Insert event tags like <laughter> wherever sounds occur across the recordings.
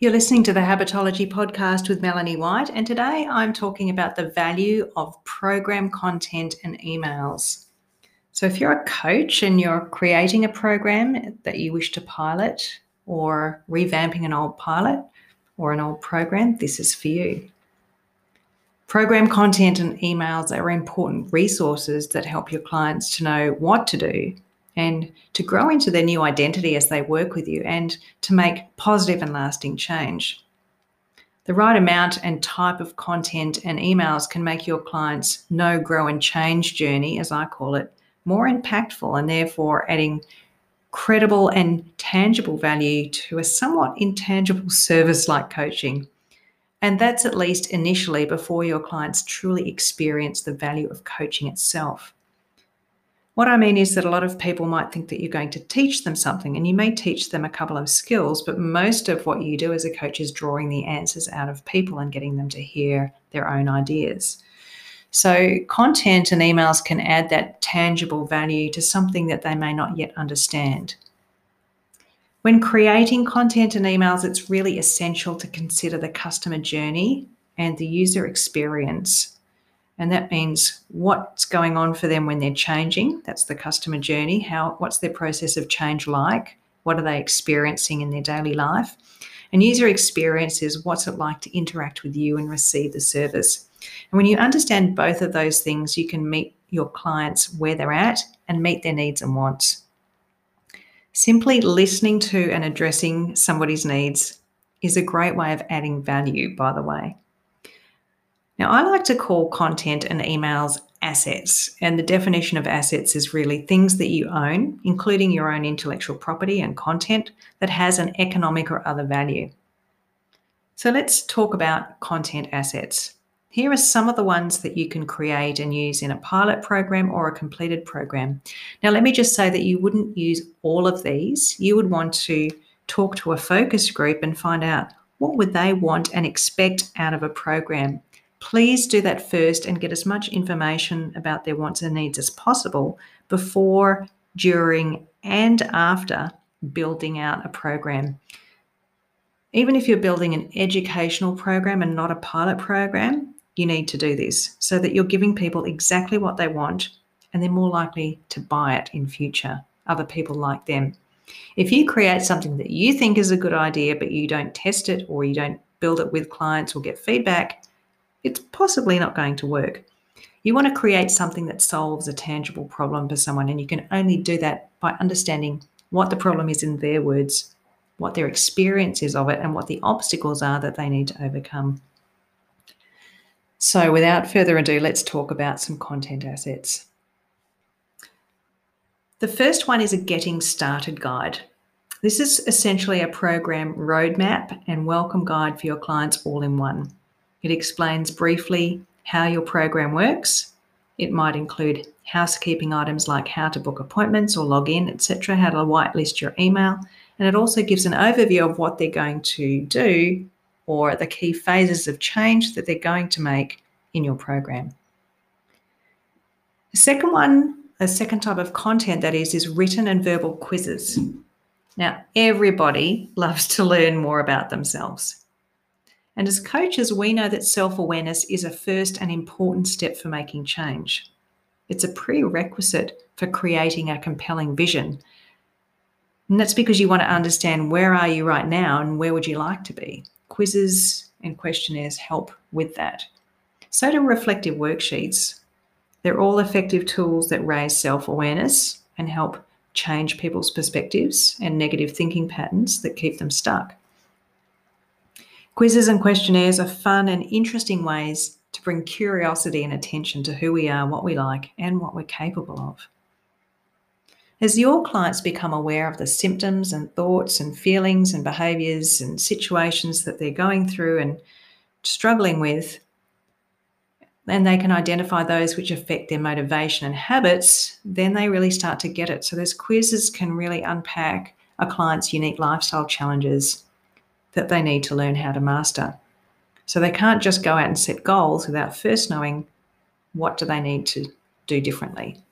You're listening to the Habitology podcast with Melanie White, and today I'm talking about the value of program content and emails. So, if you're a coach and you're creating a program that you wish to pilot, or revamping an old pilot or an old program, this is for you. Program content and emails are important resources that help your clients to know what to do and to grow into their new identity as they work with you and to make positive and lasting change. The right amount and type of content and emails can make your clients' know, grow, and change journey, as I call it, more impactful and therefore adding credible and tangible value to a somewhat intangible service like coaching. And that's at least initially before your clients truly experience the value of coaching itself. What I mean is that a lot of people might think that you're going to teach them something, and you may teach them a couple of skills, but most of what you do as a coach is drawing the answers out of people and getting them to hear their own ideas. So, content and emails can add that tangible value to something that they may not yet understand. When creating content and emails, it's really essential to consider the customer journey and the user experience and that means what's going on for them when they're changing. That's the customer journey. How what's their process of change like? What are they experiencing in their daily life? And user experience is what's it like to interact with you and receive the service. And when you understand both of those things you can meet your clients where they're at and meet their needs and wants. Simply listening to and addressing somebody's needs is a great way of adding value by the way now, I like to call content and emails assets. And the definition of assets is really things that you own, including your own intellectual property and content that has an economic or other value. So let's talk about content assets. Here are some of the ones that you can create and use in a pilot program or a completed program. Now, let me just say that you wouldn't use all of these. You would want to talk to a focus group and find out what would they want and expect out of a program please do that first and get as much information about their wants and needs as possible before, during, and after building out a program. Even if you're building an educational program and not a pilot program, you need to do this so that you're giving people exactly what they want and they're more likely to buy it in future, other people like them. If you create something that you think is a good idea, but you don't test it or you don't build it with clients or get feedback, it's possibly not going to work. You want to create something that solves a tangible problem for someone, and you can only do that by understanding what the problem is in their words, what their experience is of it, and what the obstacles are that they need to overcome. So, without further ado, let's talk about some content assets. The first one is a getting started guide. This is essentially a program roadmap and welcome guide for your clients all in one. It explains briefly how your program works. It might include housekeeping items like how to book appointments or log in, etc., how to whitelist your email, and it also gives an overview of what they're going to do or the key phases of change that they're going to make in your program. The second one, a second type of content that is, is written and verbal quizzes. Now, everybody <laughs> loves to learn more about themselves. And as coaches, we know that self awareness is a first and important step for making change. It's a prerequisite for creating a compelling vision. And that's because you want to understand where are you right now and where would you like to be. Quizzes and questionnaires help with that. So do reflective worksheets. They're all effective tools that raise self awareness and help change people's perspectives and negative thinking patterns that keep them stuck. Quizzes and questionnaires are fun and interesting ways to bring curiosity and attention to who we are, what we like, and what we're capable of. As your clients become aware of the symptoms and thoughts and feelings and behaviors and situations that they're going through and struggling with, and they can identify those which affect their motivation and habits, then they really start to get it. So, those quizzes can really unpack a client's unique lifestyle challenges that they need to learn how to master. So they can't just go out and set goals without first knowing what do they need to do differently.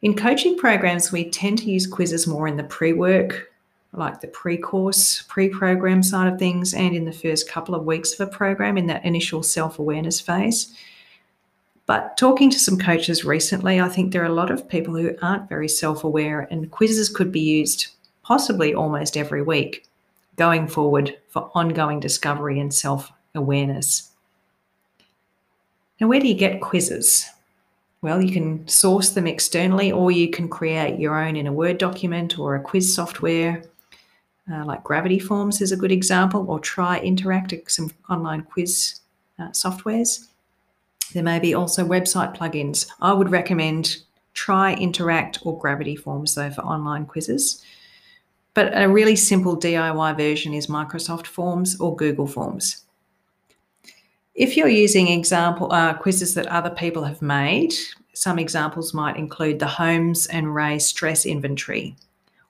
In coaching programs, we tend to use quizzes more in the pre work like the pre course, pre program side of things, and in the first couple of weeks of a program in that initial self awareness phase. But talking to some coaches recently, I think there are a lot of people who aren't very self aware, and quizzes could be used possibly almost every week going forward for ongoing discovery and self awareness. Now, where do you get quizzes? Well, you can source them externally or you can create your own in a Word document or a quiz software. Uh, like Gravity Forms is a good example, or Try Interact, some online quiz uh, softwares. There may be also website plugins. I would recommend Try Interact or Gravity Forms, though, for online quizzes. But a really simple DIY version is Microsoft Forms or Google Forms. If you're using example uh, quizzes that other people have made, some examples might include the Holmes and Rahe Stress Inventory,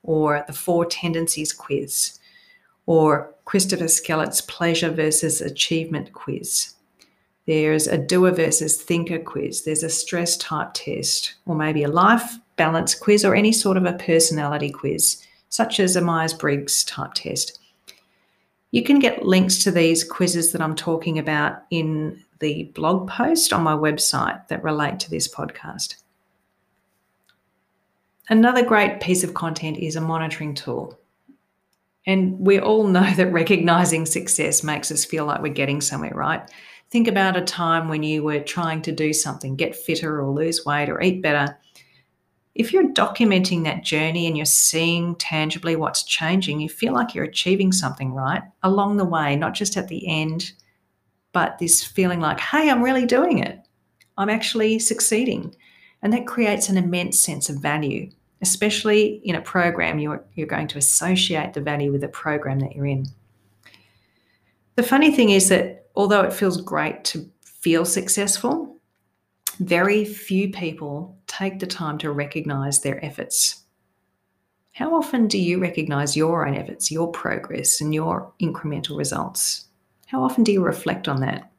or the Four Tendencies Quiz, or Christopher Skellett's Pleasure versus Achievement Quiz. There's a doer versus thinker quiz. There's a stress type test, or maybe a life balance quiz, or any sort of a personality quiz such as a Myers Briggs type test. You can get links to these quizzes that I'm talking about in the blog post on my website that relate to this podcast. Another great piece of content is a monitoring tool. And we all <laughs> know that recognizing success makes us feel like we're getting somewhere, right? Think about a time when you were trying to do something, get fitter or lose weight or eat better, if you're documenting that journey and you're seeing tangibly what's changing, you feel like you're achieving something, right? Along the way, not just at the end, but this feeling like, hey, I'm really doing it. I'm actually succeeding. And that creates an immense sense of value, especially in a program you're, you're going to associate the value with the program that you're in. The funny thing is that although it feels great to feel successful, very few people take the time to recognize their efforts. How often do you recognize your own efforts, your progress, and your incremental results? How often do you reflect on that?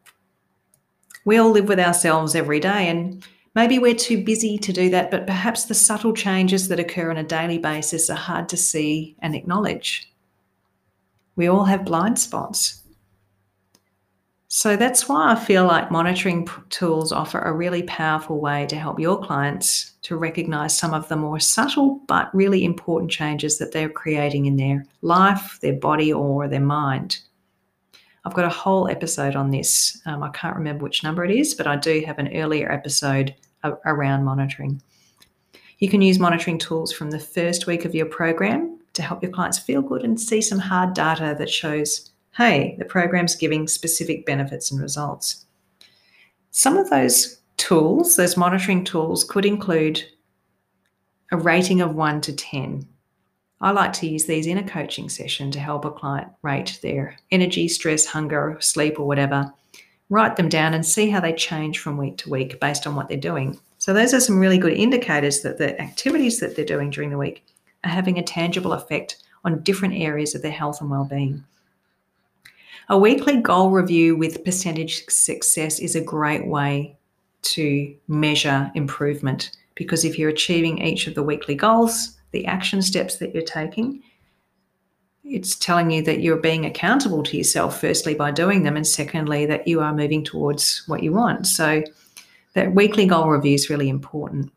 We all live with ourselves every day, and maybe we're too busy to do that, but perhaps the subtle changes that occur on a daily basis are hard to see and acknowledge. We all have blind spots. So that's why I feel like monitoring tools offer a really powerful way to help your clients to recognize some of the more subtle but really important changes that they're creating in their life, their body, or their mind. I've got a whole episode on this. Um, I can't remember which number it is, but I do have an earlier episode around monitoring. You can use monitoring tools from the first week of your program to help your clients feel good and see some hard data that shows hey, the program's giving specific benefits and results. Some of those tools, those monitoring tools, could include a rating of 1 to 10. I like to use these in a coaching session to help a client rate their energy, stress, hunger, sleep, or whatever. Write them down and see how they change from week to week based on what they're doing. So, those are some really good indicators that the activities that they're doing during the week are having a tangible effect on different areas of their health and well-being. A weekly goal review with percentage success is a great way to measure improvement because if you're achieving each of the weekly goals, the action steps that you're taking, it's telling you that you're being accountable to yourself, firstly, by doing them, and secondly, that you are moving towards what you want. So, that weekly goal review is really important.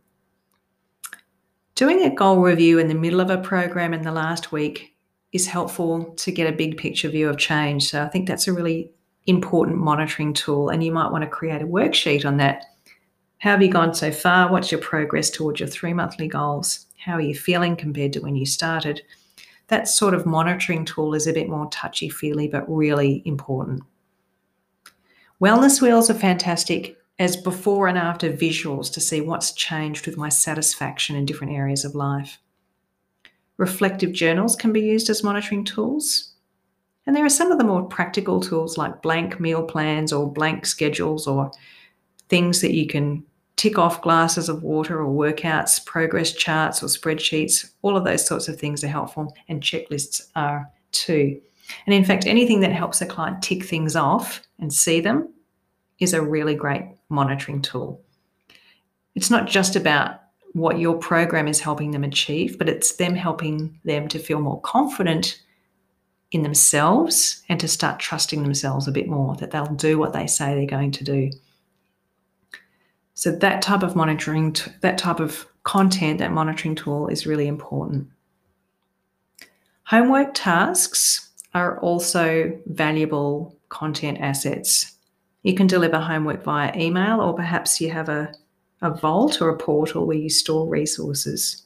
Doing a goal review in the middle of a program in the last week is helpful to get a big picture view of change. So I think that's a really important monitoring tool. And you might want to create a worksheet on that. How have you gone so far? What's your progress towards your three monthly goals? How are you feeling compared to when you started? That sort of monitoring tool is a bit more touchy feely, but really important. Wellness wheels are fantastic as before and after visuals to see what's changed with my satisfaction in different areas of life. Reflective journals can be used as monitoring tools. And there are some of the more practical tools like blank meal plans or blank schedules or things that you can tick off glasses of water or workouts, progress charts or spreadsheets. All of those sorts of things are helpful, and checklists are too. And in fact, anything that helps a client tick things off and see them is a really great monitoring tool. It's not just about what your program is helping them achieve, but it's them helping them to feel more confident in themselves and to start trusting themselves a bit more that they'll do what they say they're going to do. So that type of monitoring, that type of content, that monitoring tool is really important. Homework tasks are also valuable content assets. You can deliver homework via email, or perhaps you have a, a vault or a portal where you store resources.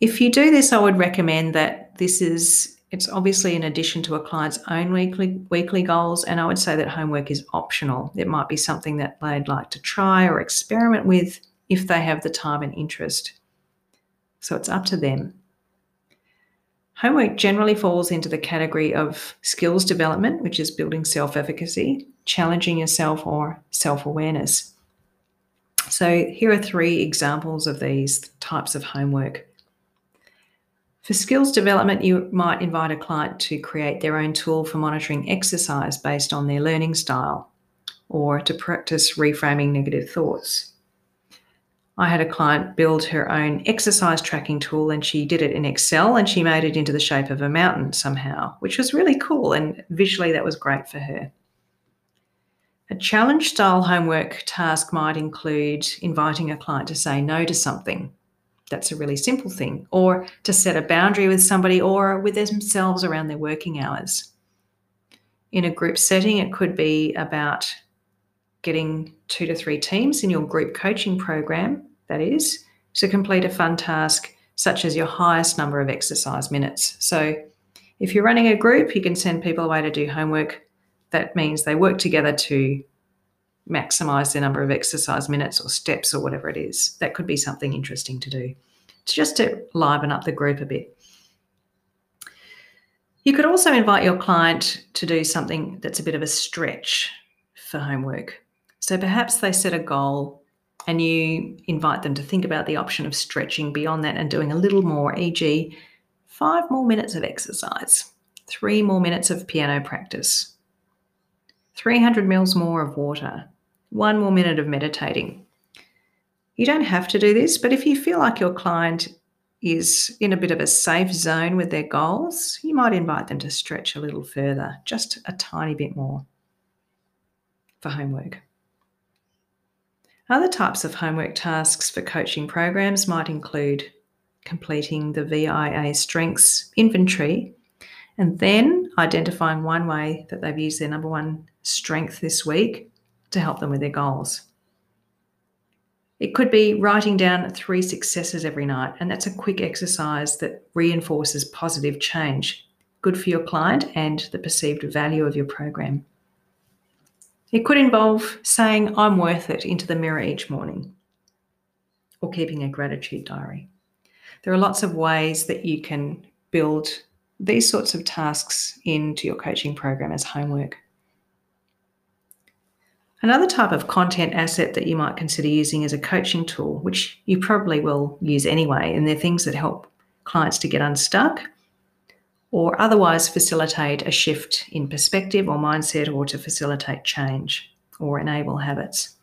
If you do this, I would recommend that this is it's obviously in addition to a client's own weekly weekly goals, and I would say that homework is optional. It might be something that they'd like to try or experiment with if they have the time and interest. So it's up to them. Homework generally falls into the category of skills development, which is building self efficacy, challenging yourself, or self awareness. So, here are three examples of these types of homework. For skills development, you might invite a client to create their own tool for monitoring exercise based on their learning style or to practice reframing negative thoughts. I had a client build her own exercise tracking tool and she did it in Excel and she made it into the shape of a mountain somehow, which was really cool and visually that was great for her. A challenge style homework task might include inviting a client to say no to something that's a really simple thing. Or to set a boundary with somebody or with themselves around their working hours. In a group setting, it could be about getting two to three teams in your group coaching program, that is, to complete a fun task such as your highest number of exercise minutes. So if you're running a group, you can send people away to do homework. That means they work together to maximize their number of exercise minutes or steps or whatever it is. That could be something interesting to do. It's just to liven up the group a bit. You could also invite your client to do something that's a bit of a stretch for homework. So perhaps they set a goal and you invite them to think about the option of stretching beyond that and doing a little more, e.g., five more minutes of exercise, three more minutes of piano practice, 300 mils more of water, one more minute of meditating. You don't have to do this, but if you feel like your client is in a bit of a safe zone with their goals, you might invite them to stretch a little further, just a tiny bit more for homework. Other types of homework tasks for coaching programs might include completing the VIA strengths inventory and then identifying one way that they've used their number one strength this week to help them with their goals. It could be writing down three successes every night, and that's a quick exercise that reinforces positive change, good for your client and the perceived value of your program. It could involve saying, I'm worth it into the mirror each morning, or keeping a gratitude diary. There are lots of ways that you can build these sorts of tasks into your coaching program as homework. Another type of content asset that you might consider using is a coaching tool, which you probably will use anyway, and they're things that help clients to get unstuck or otherwise facilitate a shift in perspective or mindset or to facilitate change or enable habits.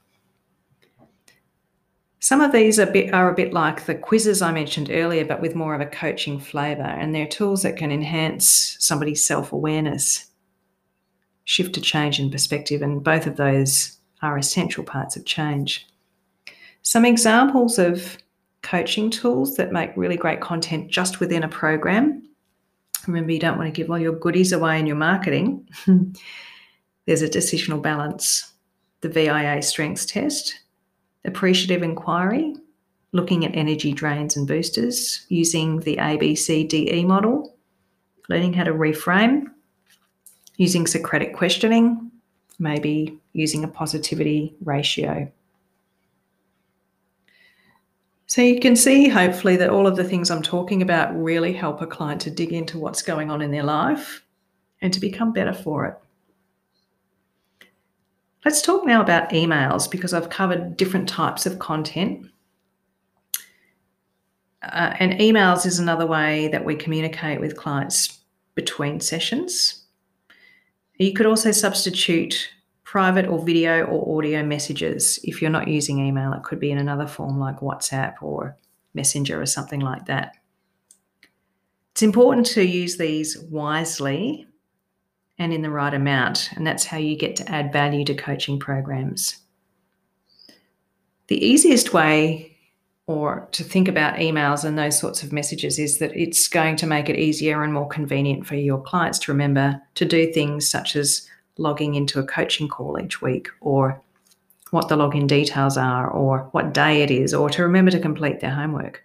Some of these are a, bit, are a bit like the quizzes I mentioned earlier, but with more of a coaching flavour, and they're tools that can enhance somebody's self awareness shift to change in perspective, and both of those are essential parts of change. Some examples of coaching tools that make really great content just within a program. Remember, you don't want to give all your goodies away in your marketing. <laughs> There's a decisional balance, the VIA strengths test, appreciative inquiry, looking at energy drains and boosters, using the ABCDE model, learning how to reframe, using Socratic questioning, maybe using a positivity ratio. So you can see, hopefully, that all of the things I'm talking about really help a client to dig into what's going on in their life and to become better for it. Let's talk now about emails because I've covered different types of content. Uh, and emails is another way that we communicate with clients between sessions. You could also substitute private or video or audio messages. If you're not using email, it could be in another form like WhatsApp or Messenger or something like that. It's important to use these wisely and in the right amount, and that's how you get to add value to coaching programs. The easiest way or to think about emails and those sorts of messages is that it's going to make it easier and more convenient for your clients to remember to do things such as logging into a coaching call each week or what the login details are or what day it is or to remember to complete their homework.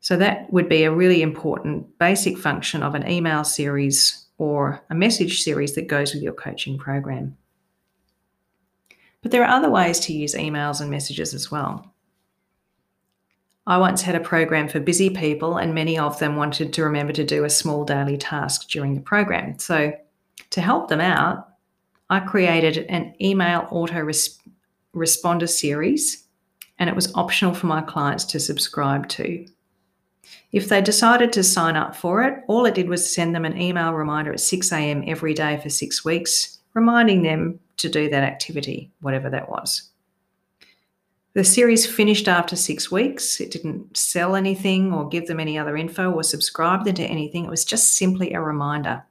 So that would be a really important basic function of an email series or a message series that goes with your coaching program. But there are other ways to use emails and messages as well. I once had a program for busy people, and many of them wanted to remember to do a small daily task during the program. So to help them out, I created an email auto responder series, and it was optional for my clients to subscribe to. If they decided to sign up for it, all it did was send them an email reminder at 6 a.m. every day for six weeks, reminding them to do that activity, whatever that was. The series finished after six weeks. It didn't sell anything or give them any other info or subscribe them to anything. It was just simply a reminder.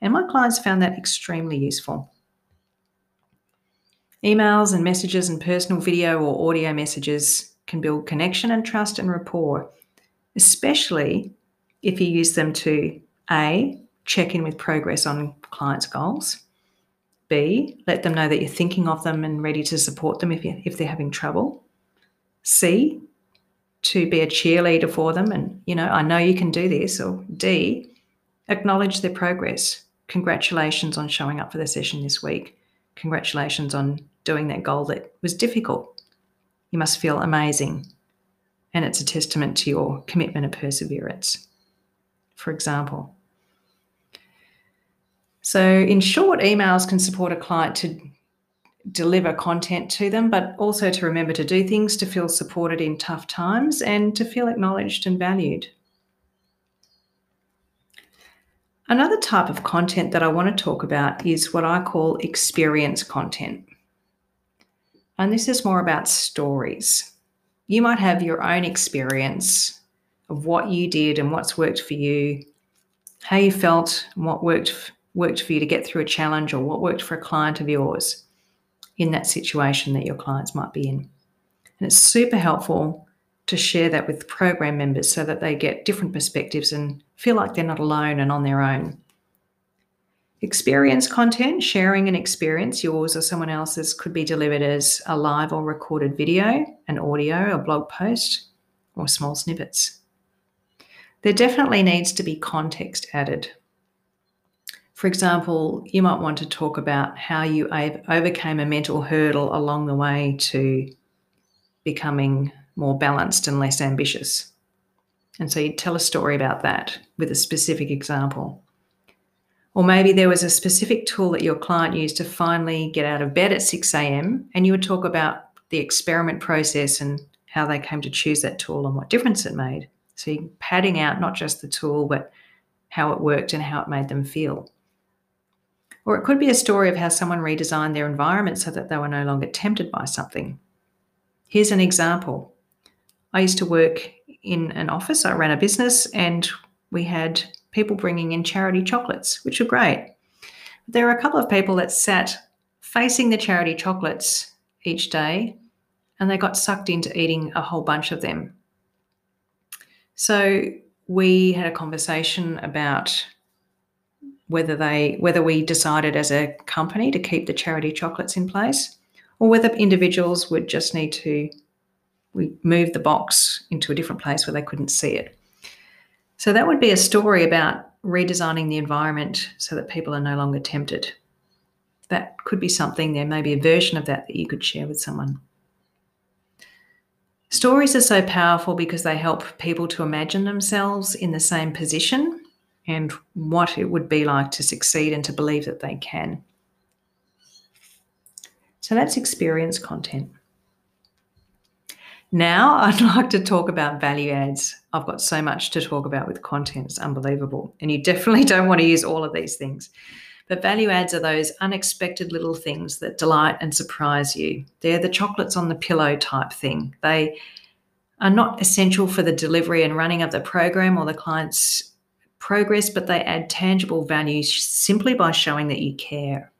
And my clients found that extremely useful. Emails and messages and personal video or audio messages can build connection and trust and rapport, especially if you use them to A, check in with progress on clients' goals, B, let them know that you're thinking of them and ready to support them if, if they're having trouble, C, to be a cheerleader for them and, you know, I know you can do this, or D, acknowledge their progress Congratulations on showing up for the session this week. Congratulations on doing that goal that was difficult. You must feel amazing. And it's a testament to your commitment and perseverance, for example. So, in short, emails can support a client to deliver content to them, but also to remember to do things, to feel supported in tough times, and to feel acknowledged and valued. Another type of content that I want to talk about is what I call experience content. And this is more about stories. You might have your own experience of what you did and what's worked for you, how you felt, and what worked worked for you to get through a challenge or what worked for a client of yours in that situation that your clients might be in. And it's super helpful to share that with program members so that they get different perspectives and feel like they're not alone and on their own. Experience content, sharing an experience, yours or someone else's, could be delivered as a live or recorded video, an audio, a blog post, or small snippets. There definitely needs to be context added. For example, you might want to talk about how you overcame a mental hurdle along the way to becoming more balanced and less ambitious. And so you tell a story about that with a specific example. Or maybe there was a specific tool that your client used to finally get out of bed at 6 a.m., and you would talk about the experiment process and how they came to choose that tool and what difference it made. So you're padding out not just the tool, but how it worked and how it made them feel. Or it could be a story of how someone redesigned their environment so that they were no longer tempted by something. Here's an example I used to work in an office, I ran a business, and we had people bringing in charity chocolates, which were great. There were a couple of people that sat facing the charity chocolates each day and they got sucked into eating a whole bunch of them. So we had a conversation about whether they whether we decided as a company to keep the charity chocolates in place or whether individuals would just need to we moved the box into a different place where they couldn't see it. So that would be a story about redesigning the environment so that people are no longer tempted. That could be something, there may be a version of that that you could share with someone. Stories are so powerful because they help people to imagine themselves in the same position and what it would be like to succeed and to believe that they can. So that's experience content. Now, <laughs> I'd like to talk about value adds. I've got so much to talk about with content, it's unbelievable. And you definitely <laughs> don't want to use all of these things. But value adds are those unexpected little things that delight and surprise you. They're the chocolates on the pillow type thing. They are not essential for the delivery and running of the program or the client's progress, but they add tangible value simply by showing that you care.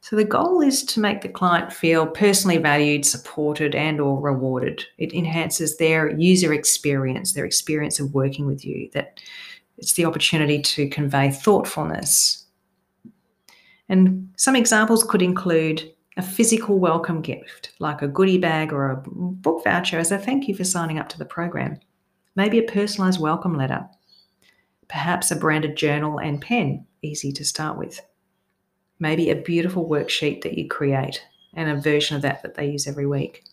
So the goal is to make the client feel personally valued, supported and or rewarded. It enhances their user experience, their experience of working with you. That it's the opportunity to convey thoughtfulness. And some examples could include a physical welcome gift, like a goodie bag or a book voucher as a thank you for signing up to the program. Maybe a personalised welcome letter. Perhaps a branded journal and pen, easy to start with. Maybe a beautiful worksheet that you create and a version of that that they use every week.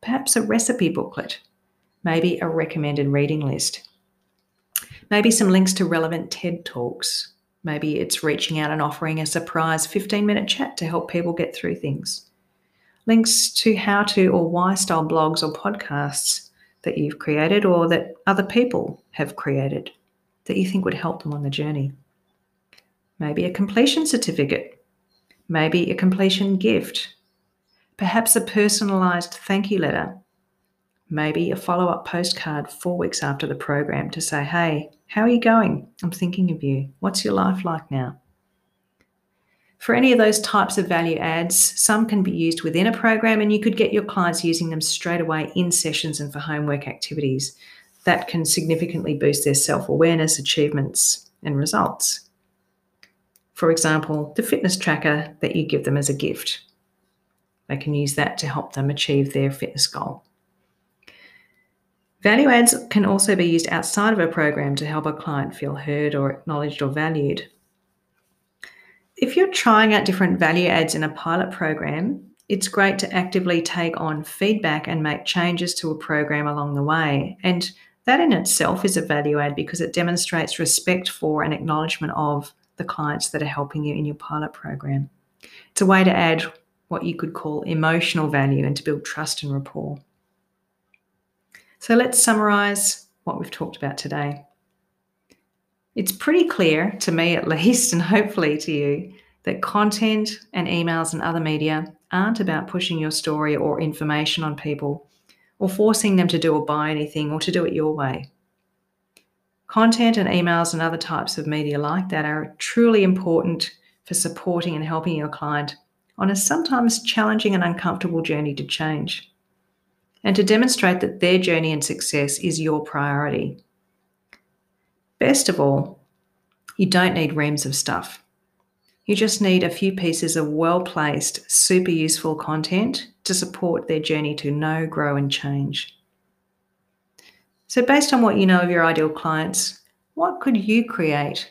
Perhaps a recipe booklet. Maybe a recommended reading list. Maybe some links to relevant TED Talks Maybe it's reaching out and offering a surprise 15 minute chat to help people get through things. Links to how to or why style blogs or podcasts that you've created or that other people have created that you think would help them on the journey. Maybe a completion certificate. Maybe a completion gift. Perhaps a personalised thank you letter maybe a follow up postcard four weeks after the program to say, Hey, how are you going? I'm thinking of you. What's your life like now? For any of those types of value adds, some can be used within a program, and you could get your clients using them straight away in sessions and for homework activities. That can significantly boost their self awareness, achievements, and results. For example, the fitness tracker that you give them as a gift. They can use that to help them achieve their fitness goal. Value adds can also be used outside of a program to help a client feel heard or acknowledged or valued. If you're trying out different value adds in a pilot program, it's great to actively take on feedback and make changes to a program along the way. And that in itself is a value add because it demonstrates respect for and acknowledgement of the clients that are helping you in your pilot program. It's a way to add what you could call emotional value and to build trust and rapport. So let's summarize what we've talked about today. It's pretty clear, to me at <laughs> least, and hopefully to you, that content and emails and other media aren't about pushing your story or information on people or forcing them to do or buy anything or to do it your way. Content and emails and other types of media like that are truly important for supporting and helping your client on a sometimes challenging and uncomfortable journey to change and to demonstrate that their journey and success is your priority. Best of all, you don't need reams of stuff. You just need a few pieces of well placed, super useful content to support their journey to know, grow, and change. So, based on what you know of your ideal clients, what could you create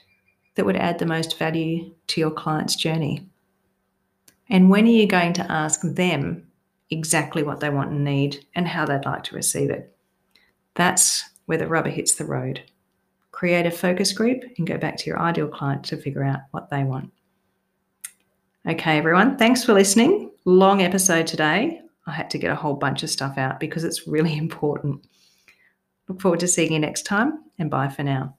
that would add the most value to your client's journey? And when are you going to ask them exactly what they want and need and how they'd like to receive it. That's where the rubber hits the road. Create a focus group and go back to your ideal client to figure out what they want. Okay, everyone, thanks for listening. Long episode today. I had to get a whole bunch of stuff out because it's really <laughs> important. Look forward to seeing you next time and bye for now.